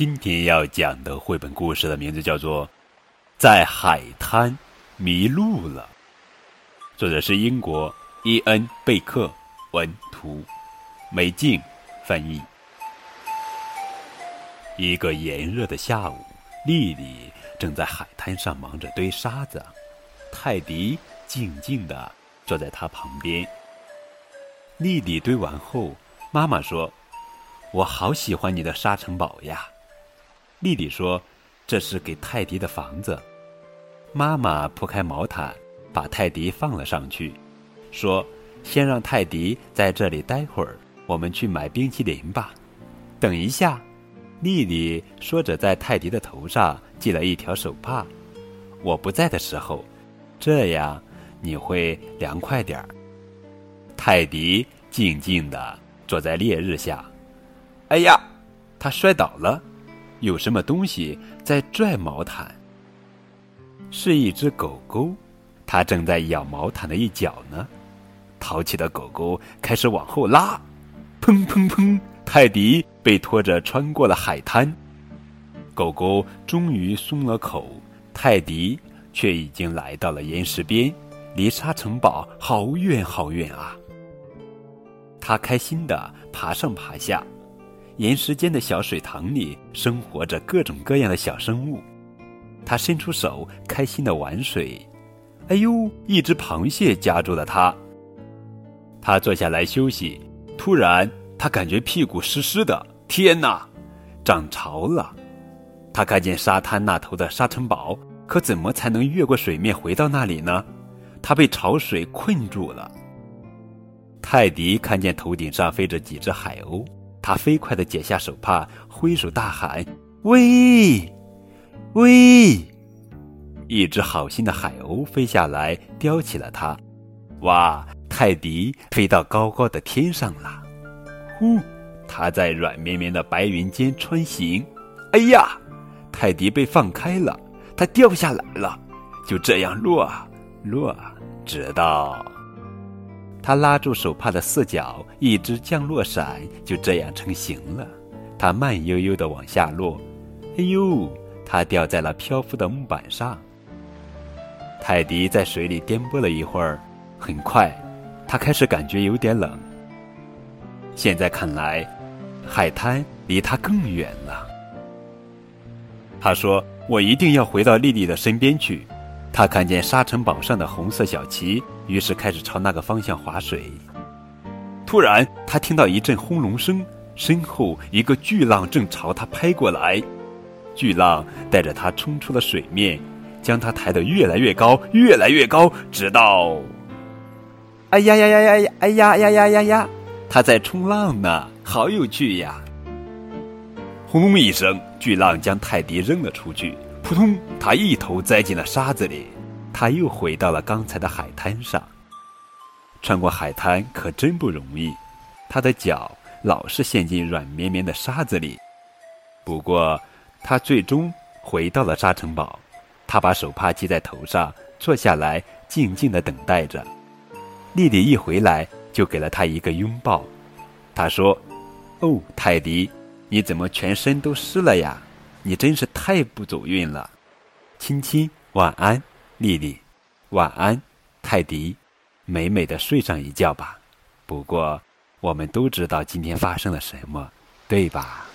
今天要讲的绘本故事的名字叫做《在海滩迷路了》，作者是英国伊恩·贝克文图，美静翻译。一个炎热的下午，丽丽正在海滩上忙着堆沙子，泰迪静静地坐在她旁边。丽丽堆完后，妈妈说：“我好喜欢你的沙城堡呀。”丽丽说：“这是给泰迪的房子。”妈妈铺开毛毯，把泰迪放了上去，说：“先让泰迪在这里待会儿，我们去买冰淇淋吧。”等一下，丽丽说着，在泰迪的头上系了一条手帕。我不在的时候，这样你会凉快点儿。泰迪静静地坐在烈日下。哎呀，他摔倒了。有什么东西在拽毛毯？是一只狗狗，它正在咬毛毯的一角呢。淘气的狗狗开始往后拉，砰砰砰！泰迪被拖着穿过了海滩。狗狗终于松了口，泰迪却已经来到了岩石边，离沙城堡好远好远啊！他开心地爬上爬下。岩石间的小水塘里生活着各种各样的小生物，他伸出手，开心的玩水。哎呦，一只螃蟹夹住了他。他坐下来休息，突然他感觉屁股湿湿的。天哪，涨潮了！他看见沙滩那头的沙尘堡，可怎么才能越过水面回到那里呢？他被潮水困住了。泰迪看见头顶上飞着几只海鸥。他飞快地解下手帕，挥手大喊：“喂，喂！”一只好心的海鸥飞下来，叼起了它。哇！泰迪飞到高高的天上了。呼！他在软绵绵的白云间穿行。哎呀！泰迪被放开了，它掉下来了。就这样落，落，直到……他拉住手帕的四角，一只降落伞就这样成型了。它慢悠悠地往下落，哎呦！它掉在了漂浮的木板上。泰迪在水里颠簸了一会儿，很快，他开始感觉有点冷。现在看来，海滩离他更远了。他说：“我一定要回到丽丽的身边去。”他看见沙尘堡上的红色小旗，于是开始朝那个方向划水。突然，他听到一阵轰隆声，身后一个巨浪正朝他拍过来。巨浪带着他冲出了水面，将他抬得越来越高，越来越高，直到……哎呀呀呀呀呀！哎呀呀呀呀呀！他在冲浪呢，好有趣呀！轰隆一声，巨浪将泰迪扔了出去。扑通！他一头栽进了沙子里，他又回到了刚才的海滩上。穿过海滩可真不容易，他的脚老是陷进软绵绵的沙子里。不过，他最终回到了沙城堡。他把手帕系在头上，坐下来静静的等待着。丽丽一回来就给了他一个拥抱。他说：“哦，泰迪，你怎么全身都湿了呀？”你真是太不走运了，亲亲，晚安，丽丽，晚安，泰迪，美美的睡上一觉吧。不过，我们都知道今天发生了什么，对吧？